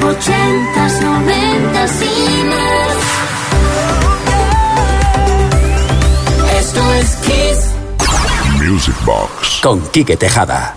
ochentas, noventas y más. Esto es Kiss. Music Box. Con Quique Tejada.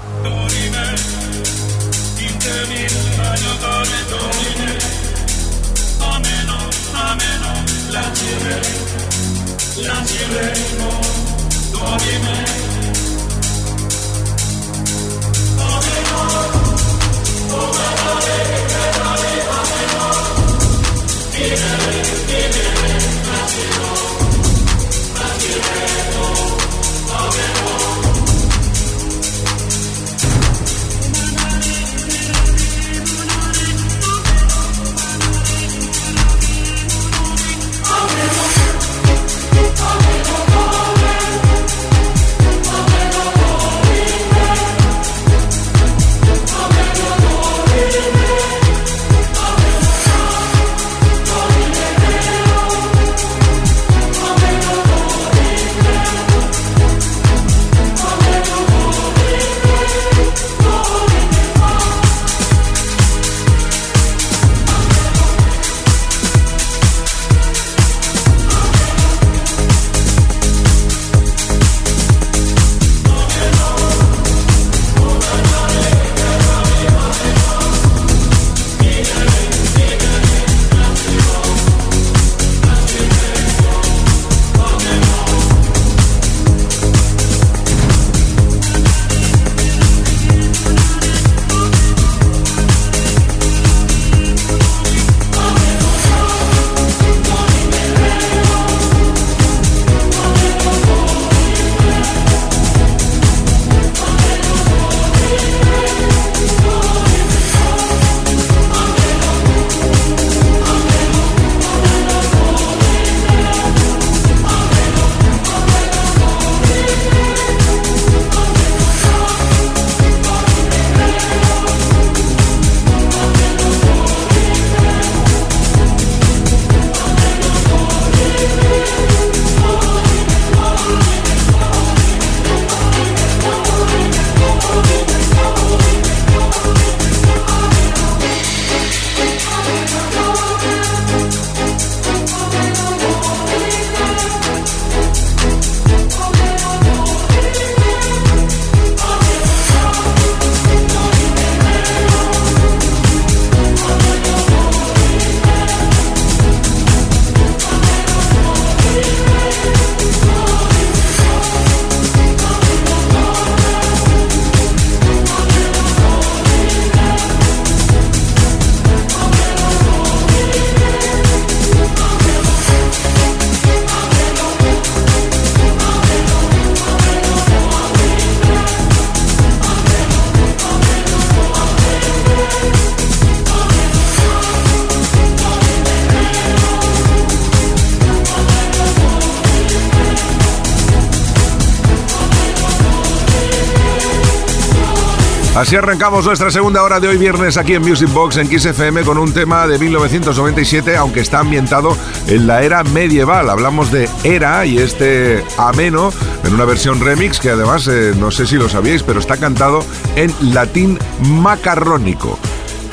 Así arrancamos nuestra segunda hora de hoy viernes aquí en Music Box en Kiss FM con un tema de 1997, aunque está ambientado en la era medieval. Hablamos de Era y este ameno en una versión remix que además, eh, no sé si lo sabíais, pero está cantado en latín macarrónico.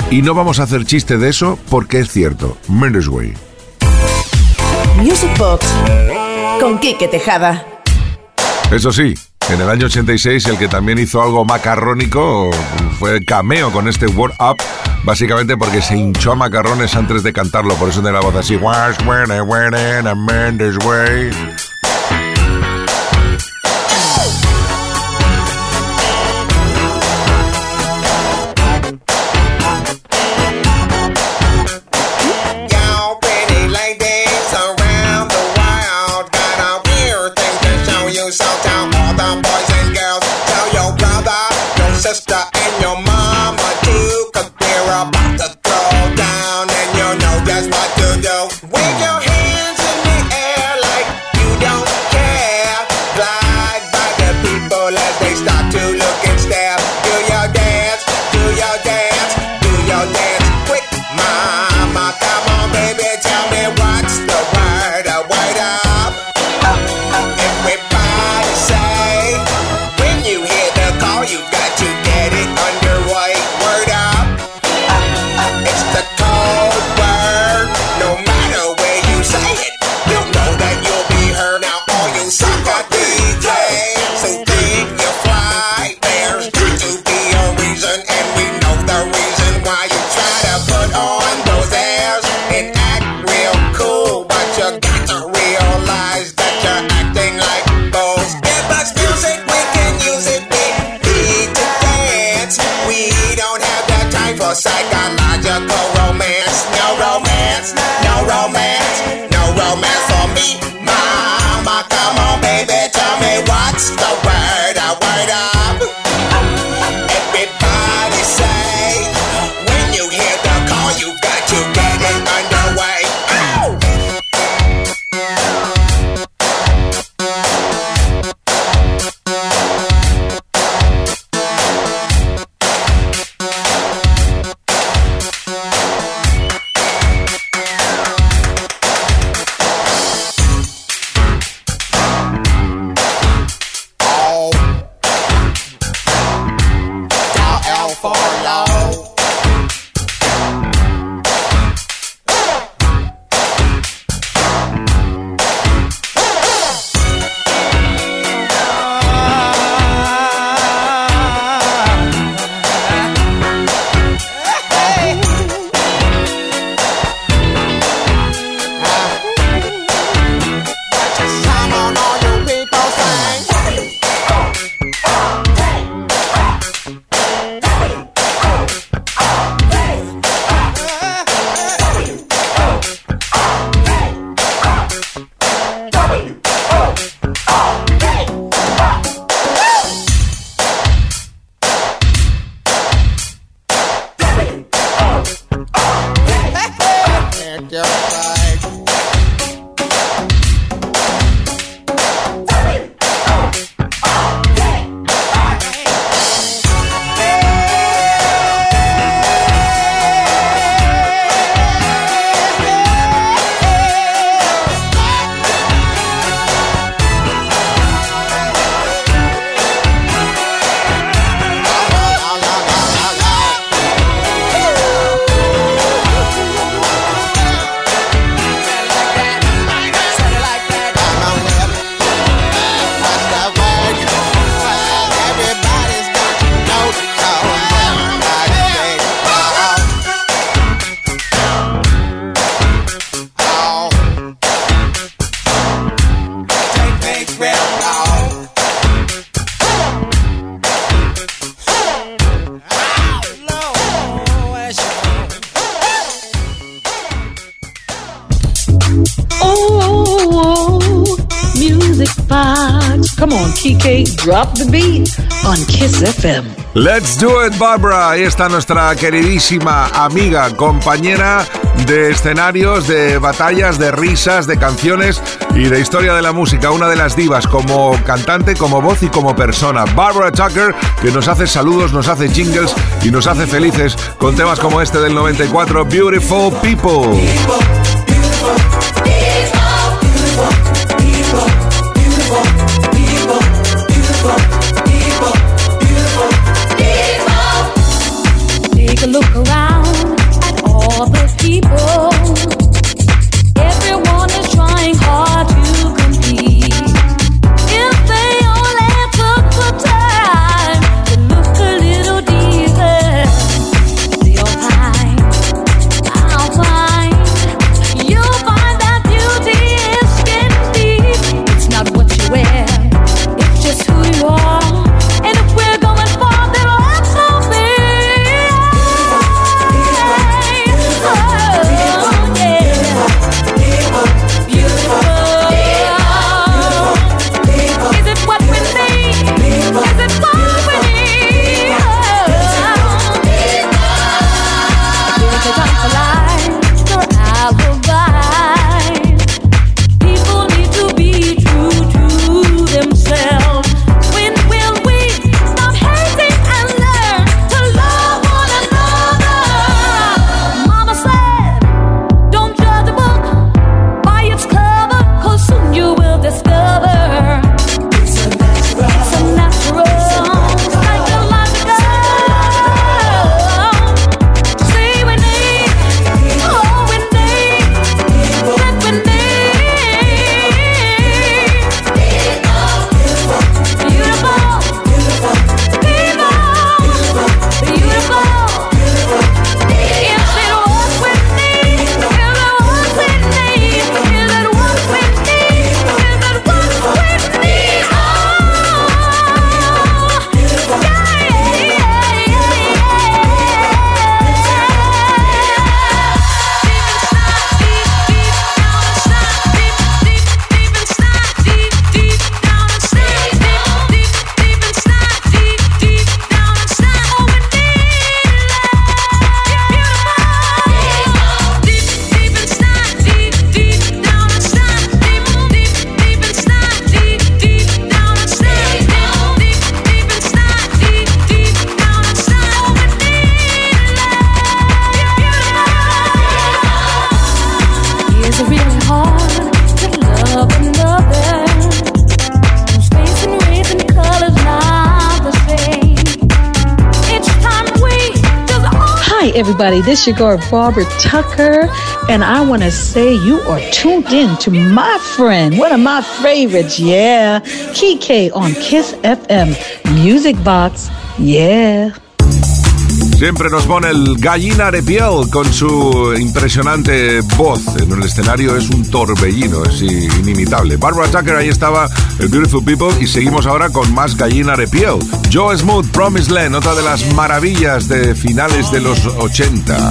Y no vamos a hacer chiste de eso porque es cierto. Mendes Way. Music Box con Quique Tejada. Eso sí, en el año 86 el que también hizo algo macarrónico fue Cameo con este Word Up, básicamente porque se hinchó a macarrones antes de cantarlo, por eso tiene la voz así. Box. Come on, Kike, drop the beat on Kiss FM. Let's do it, Barbara. Ahí está nuestra queridísima amiga, compañera de escenarios, de batallas, de risas, de canciones y de historia de la música. Una de las divas como cantante, como voz y como persona. Barbara Tucker, que nos hace saludos, nos hace jingles y nos hace felices con temas como este del 94, Beautiful People. Hi, everybody. This is your girl, Barbara Tucker, and I want to say you are tuned in to my friend, one of my favorites, yeah, Kike on Kiss FM Music Box, yeah. Siempre nos pone el gallina de piel con su impresionante voz. En el escenario es un torbellino, es inimitable. Barbara Tucker, ahí estaba el Beautiful People y seguimos ahora con más gallina de piel. Joe Smooth, Promise Land, otra de las maravillas de finales de los 80.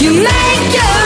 You make your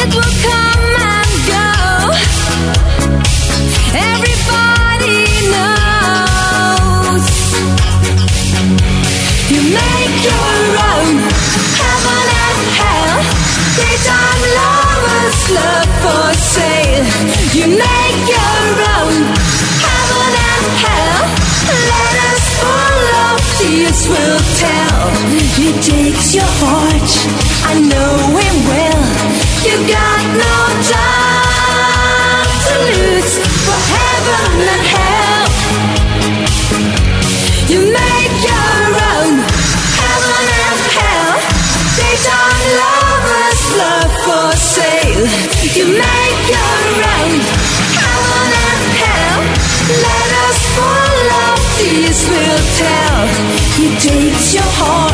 will come and go. Everybody knows. You make a room, have a letter. Based on love, for sale. You make your room, have a hell, let us follow peace will tell. He takes your heart. I know him well. You got no time to lose for heaven and hell. You make your own heaven and hell. Daytime lovers love us, love for sale. You make your own heaven and hell. Will tell. Takes your heart.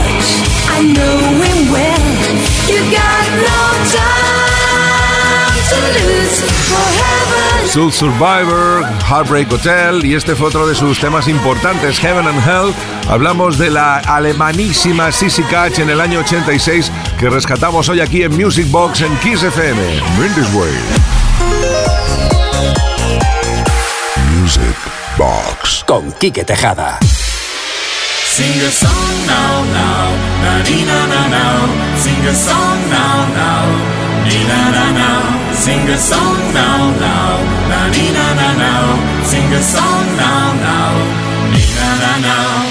Soul Survivor, Heartbreak Hotel y este fue otro de sus temas importantes, Heaven and Hell. Hablamos de la alemanísima Sissy Catch en el año 86 que rescatamos hoy aquí en Music Box en Kiss FM. Way. Music Box. Con Quique Tejada. Sing a song now, now, na dee na na now. Sing a song now, now, dee na na now. Sing a song now, now, na na now. Sing a song now, now, dee na na now.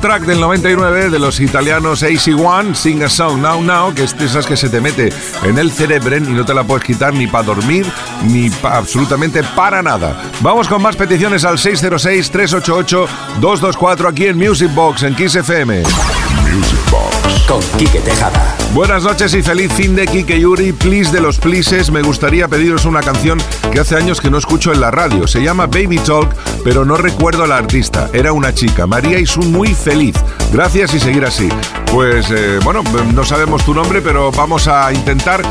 Un track del 99 de los italianos AC1, Sing a Song Now Now, que es de esas que se te mete en el cerebro y no te la puedes quitar ni para dormir ni pa- absolutamente para nada. Vamos con más peticiones al 606-388-224 aquí en Music Box en Kiss FM. Music Box con Quique Tejada. Buenas noches y feliz fin de Kike Yuri. Please de los Pleases, me gustaría pediros una canción que hace años que no escucho en la radio. Se llama Baby Talk, pero no recuerdo la artista. Era una chica, María Isu, muy feliz. Gracias y seguir así. Pues eh, bueno, no sabemos tu nombre, pero vamos a intentar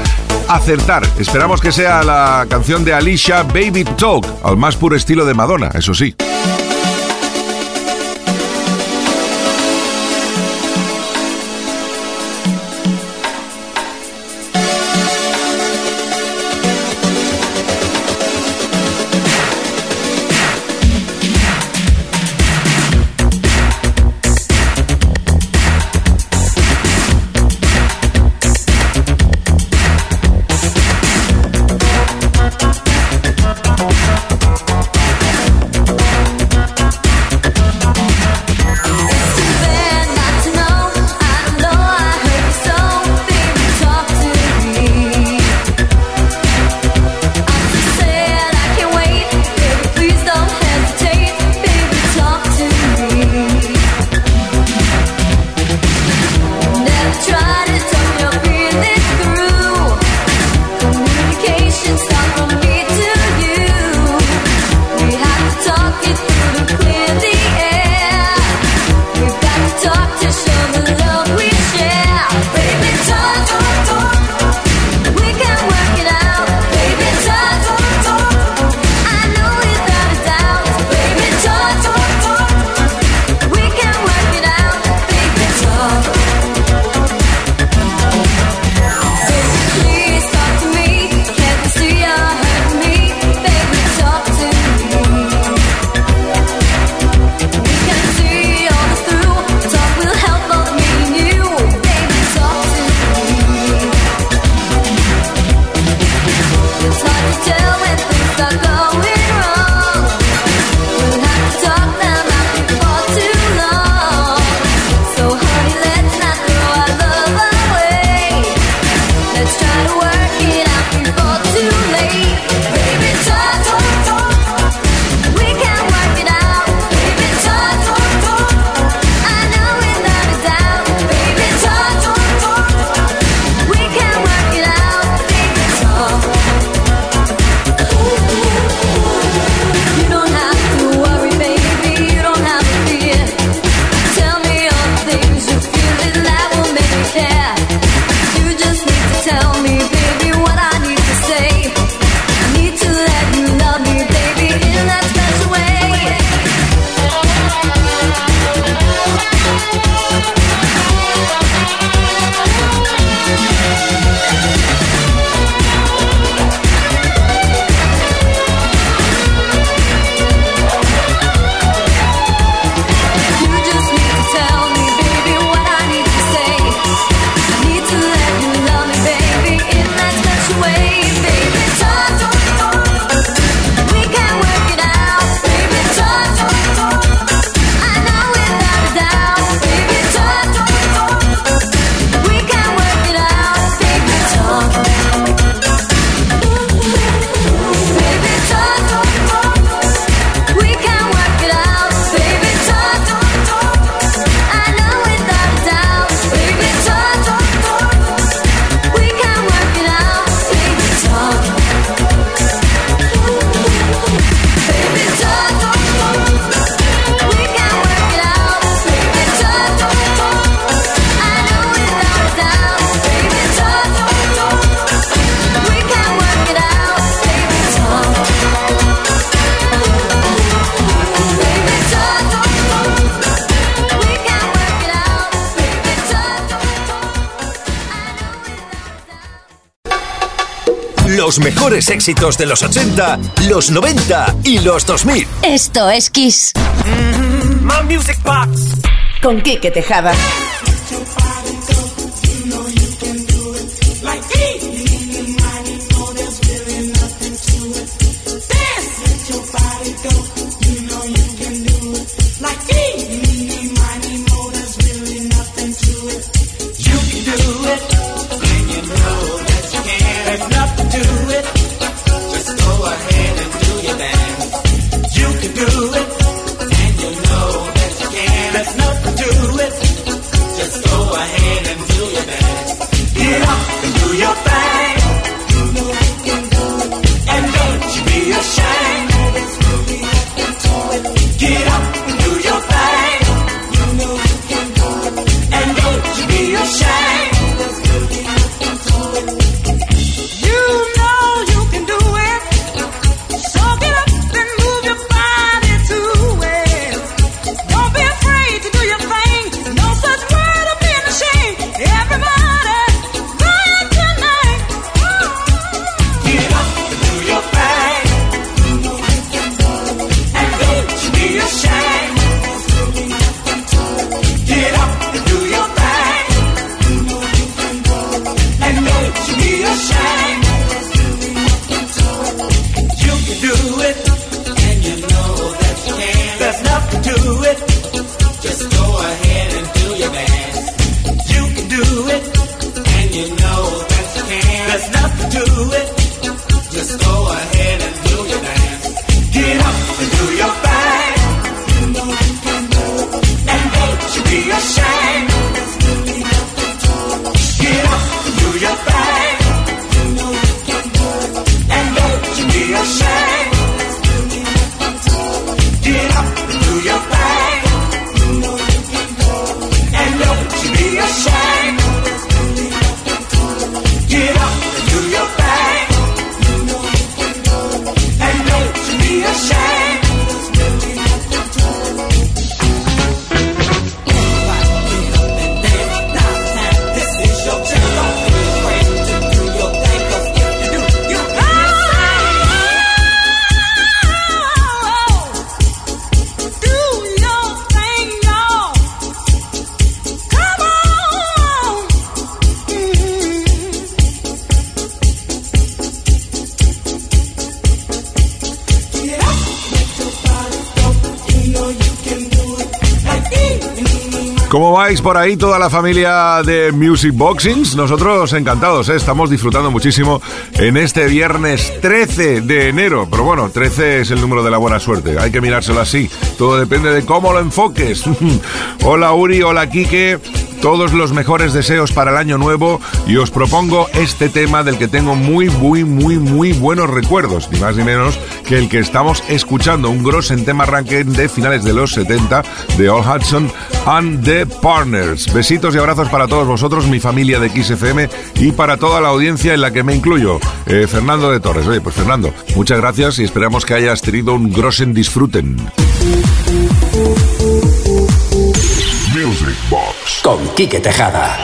acertar. Esperamos que sea la canción de Alicia Baby Talk, al más puro estilo de Madonna, eso sí. Los mejores éxitos de los 80, los 90 y los 2000. Esto es Kiss. My music box. Con Quique Tejada. ¿Cómo vais por ahí toda la familia de Music Boxings? Nosotros encantados, ¿eh? estamos disfrutando muchísimo en este viernes 13 de enero. Pero bueno, 13 es el número de la buena suerte, hay que mirárselo así. Todo depende de cómo lo enfoques. hola Uri, hola Quique. Todos los mejores deseos para el año nuevo y os propongo este tema del que tengo muy, muy, muy, muy buenos recuerdos, ni más ni menos que el que estamos escuchando, un grosso en tema ranking de finales de los 70 de All Hudson and the Partners. Besitos y abrazos para todos vosotros, mi familia de XFM y para toda la audiencia en la que me incluyo. Eh, Fernando de Torres. Oye, pues Fernando, muchas gracias y esperamos que hayas tenido un grossen disfruten. Con Quique Tejada.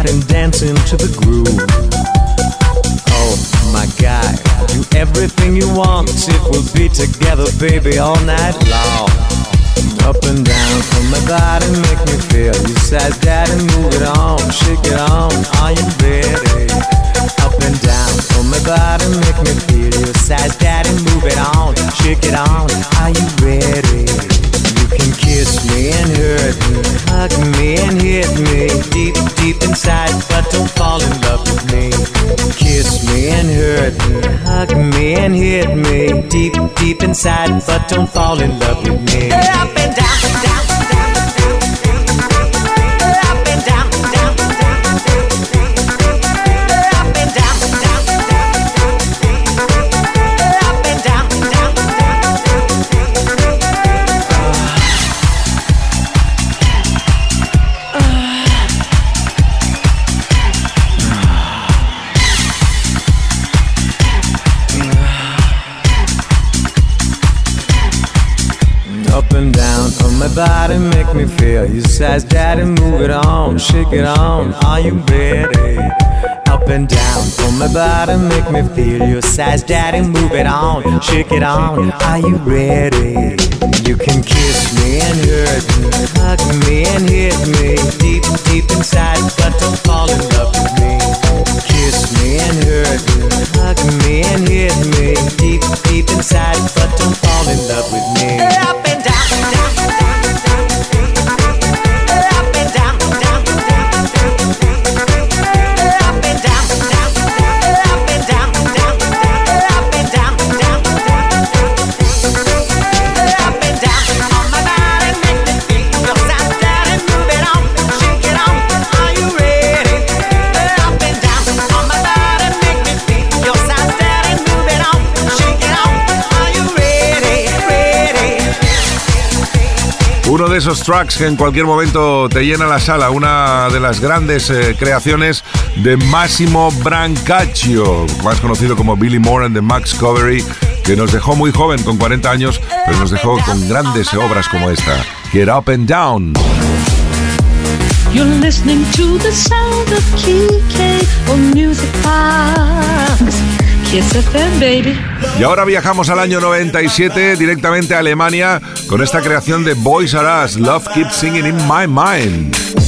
Body and dance into the groove. Oh my God, do everything you want. It will be together, baby, all night long. Up and down from my body, make me feel. You said that and move it on, shake it on. Are you ready? Up and down from my body, make me feel. You said that and move it on, shake it on. Are you ready? Kiss me and hurt me, hug me and hit me deep, deep inside, but don't fall in love with me. Kiss me and hurt me, hug me and hit me deep, deep inside, but don't fall in love with me. Up and down, down, down. Make me feel. You size daddy, move it on, shake it on. Are you ready? Up and down on my body, make me feel. You size daddy, move it on, shake it on. Are you ready? You can kiss me and hurt me, hug me and hit me deep, deep inside, but don't fall in love with me. Kiss me and hurt me, hug me and hit me deep, deep inside, but don't fall in love with me. Esos tracks que en cualquier momento te llena la sala, una de las grandes eh, creaciones de Massimo Brancaccio, más conocido como Billy Moore and the Max Covery, que nos dejó muy joven, con 40 años, pero nos dejó con grandes obras como esta, Get Up and Down. You're listening to the sound of Kike on Music Box. Kiss FM, baby. Y ahora viajamos al año 97 directamente a Alemania con esta creación de Boys Are Us, Love Keeps Singing in My Mind.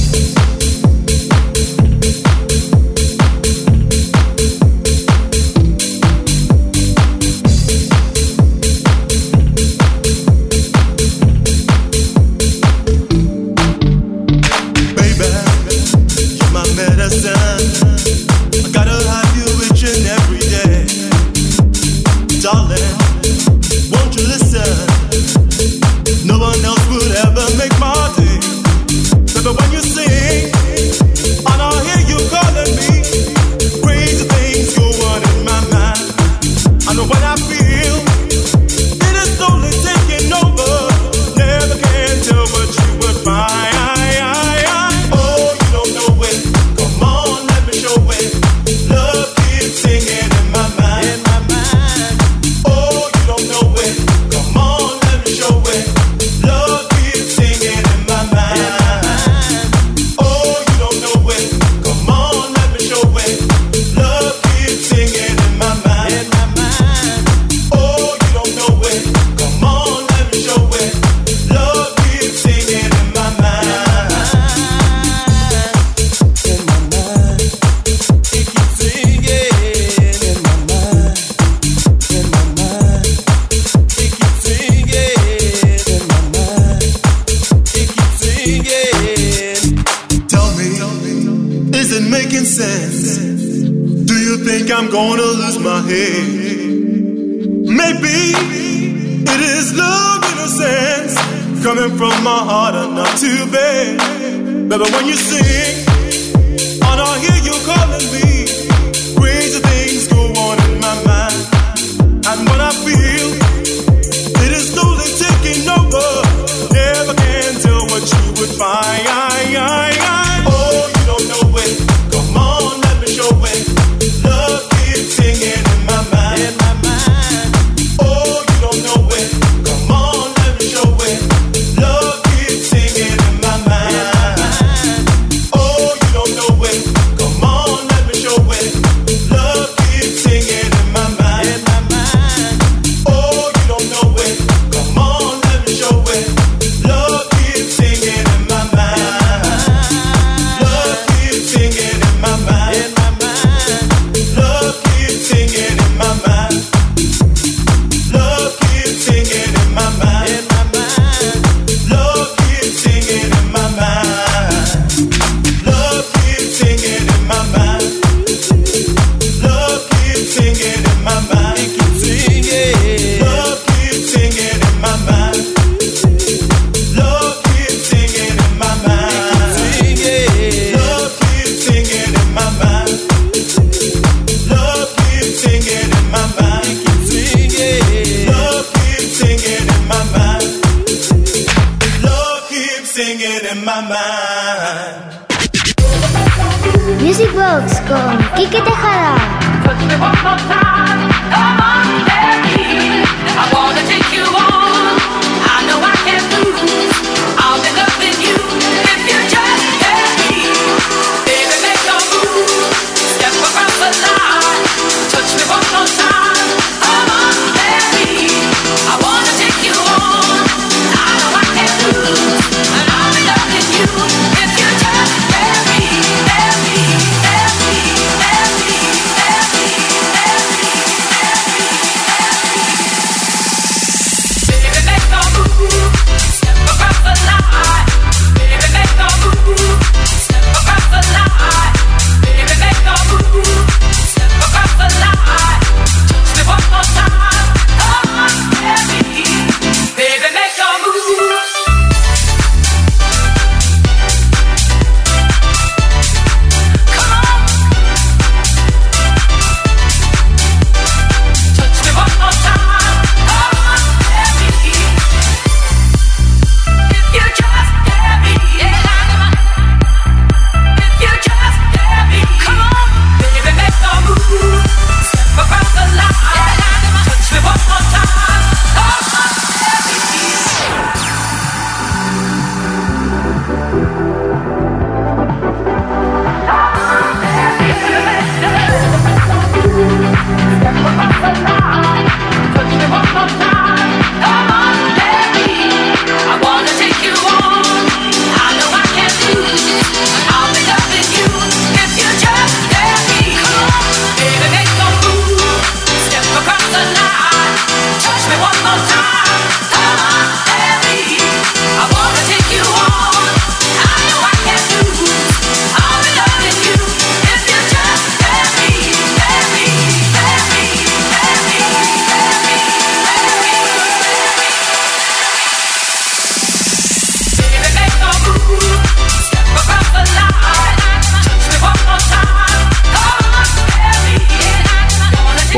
you.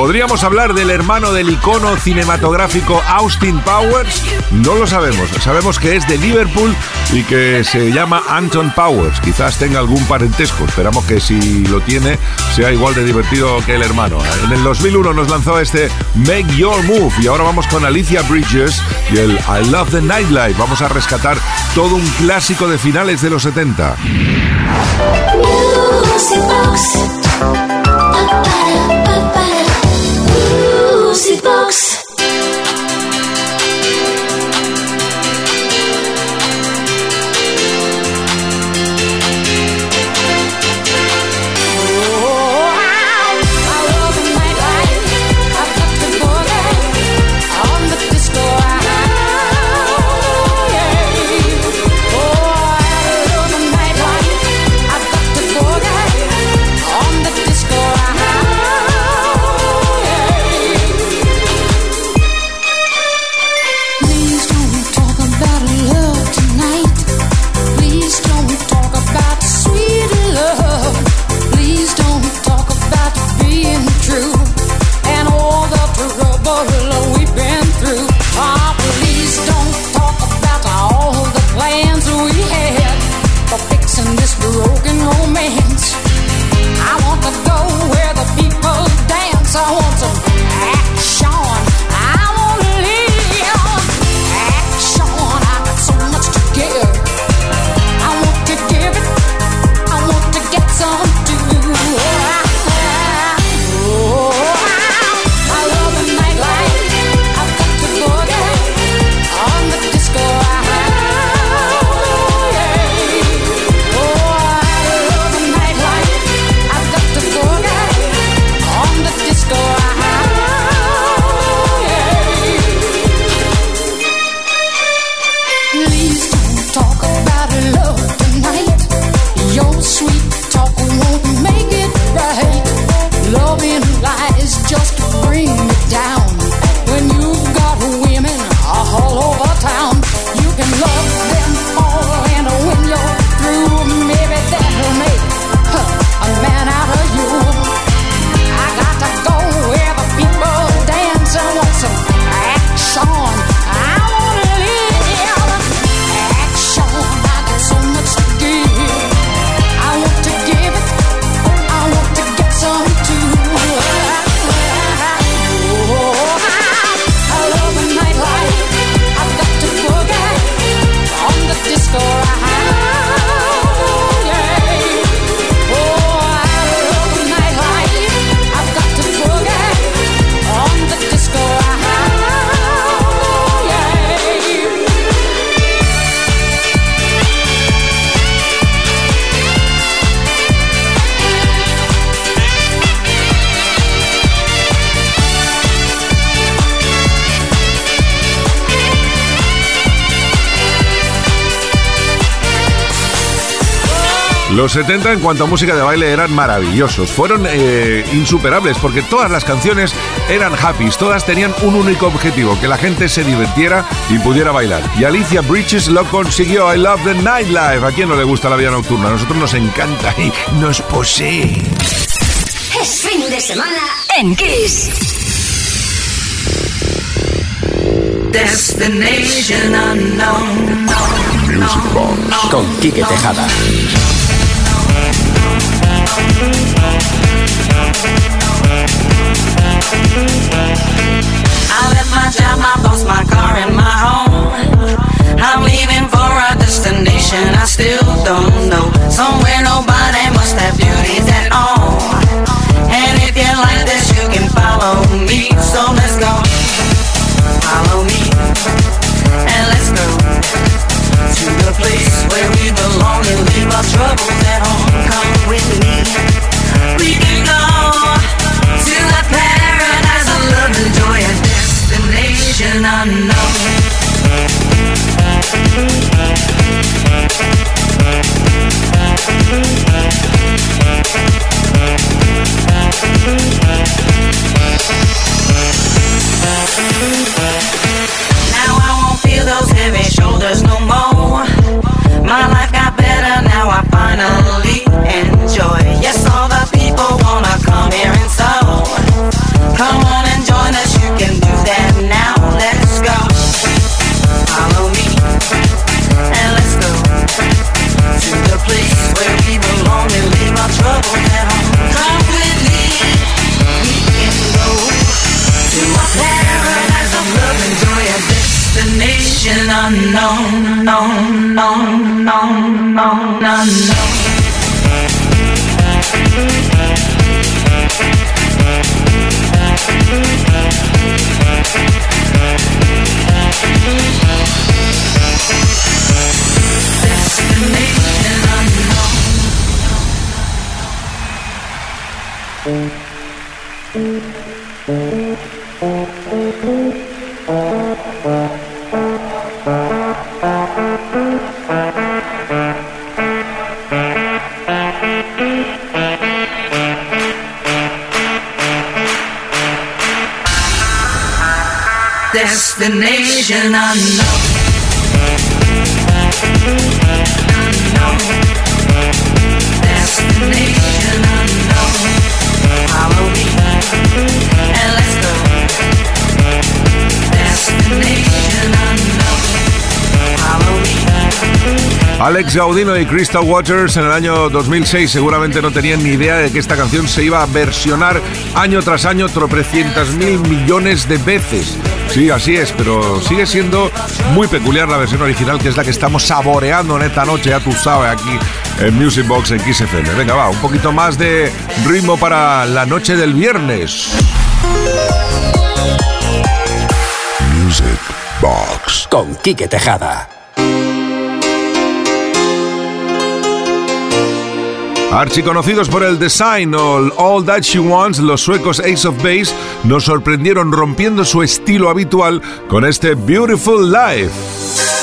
¿Podríamos hablar del hermano del icono cinematográfico Austin Powers? No lo sabemos. Sabemos que es de Liverpool y que se llama Anton Powers. Quizás tenga algún parentesco. Esperamos que si lo tiene sea igual de divertido que el hermano. En el 2001 nos lanzó este Make Your Move y ahora vamos con Alicia Bridges y el I Love the Nightlife. Vamos a rescatar todo un clásico de finales de los 70. Music Box. Los 70 en cuanto a música de baile eran maravillosos, fueron eh, insuperables porque todas las canciones eran happy, todas tenían un único objetivo, que la gente se divirtiera y pudiera bailar. Y Alicia Bridges lo consiguió, I love the nightlife. ¿A quién no le gusta la vida nocturna? A nosotros nos encanta y nos posee. Es fin de semana en Kiss. Destination unknown. Music Box con Quique Tejada. Follow me. So let's go. Follow me. And let's go the place where we belong and leave our troubles at home. Come with me. We can go Alex Gaudino y Crystal Waters en el año 2006 seguramente no tenían ni idea de que esta canción se iba a versionar año tras año tropecientas mil millones de veces. Sí, así es, pero sigue siendo muy peculiar la versión original que es la que estamos saboreando en esta noche, ya tú sabes, aquí en Music Box en Kiss FM. Venga, va, un poquito más de ritmo para la noche del viernes. Music Box con Quique Tejada. Archiconocidos por el design o el All That She Wants, los suecos Ace of Base nos sorprendieron rompiendo su estilo habitual con este Beautiful Life.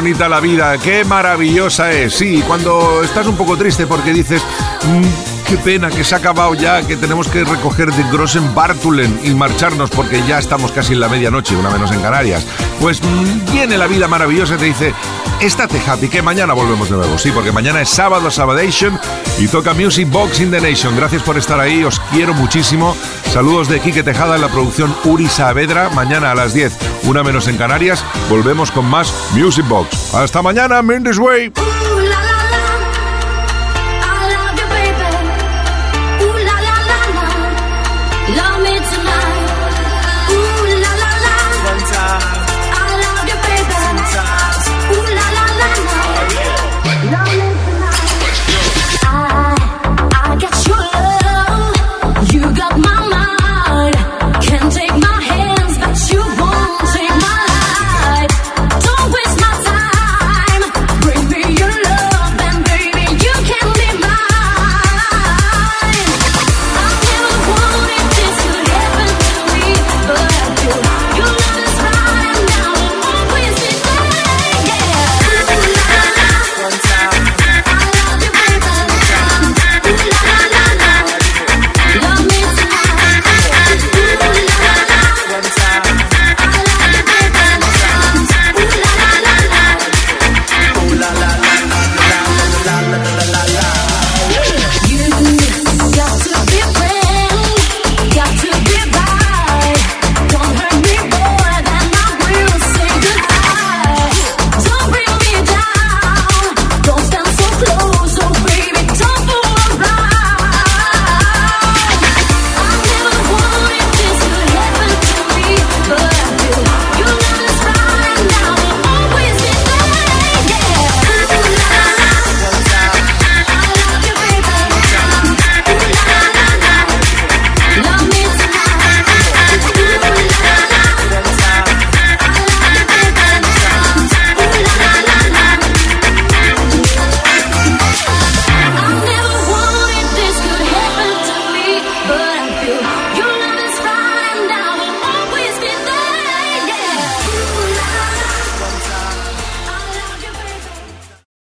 Bonita la vida, qué maravillosa es. Sí, cuando estás un poco triste porque dices, "Mm, qué pena que se ha acabado ya, que tenemos que recoger de Grossen Bartulen y marcharnos porque ya estamos casi en la medianoche, una menos en Canarias. Pues mm, viene la vida maravillosa y te dice, estate happy, que mañana volvemos de nuevo. Sí, porque mañana es sábado, Sabadation y toca Music Box in the Nation. Gracias por estar ahí, os quiero muchísimo. Saludos de Quique Tejada en la producción Uri Saavedra. Mañana a las 10, una menos en Canarias, volvemos con más Music Box. Hasta mañana, Mendes Way.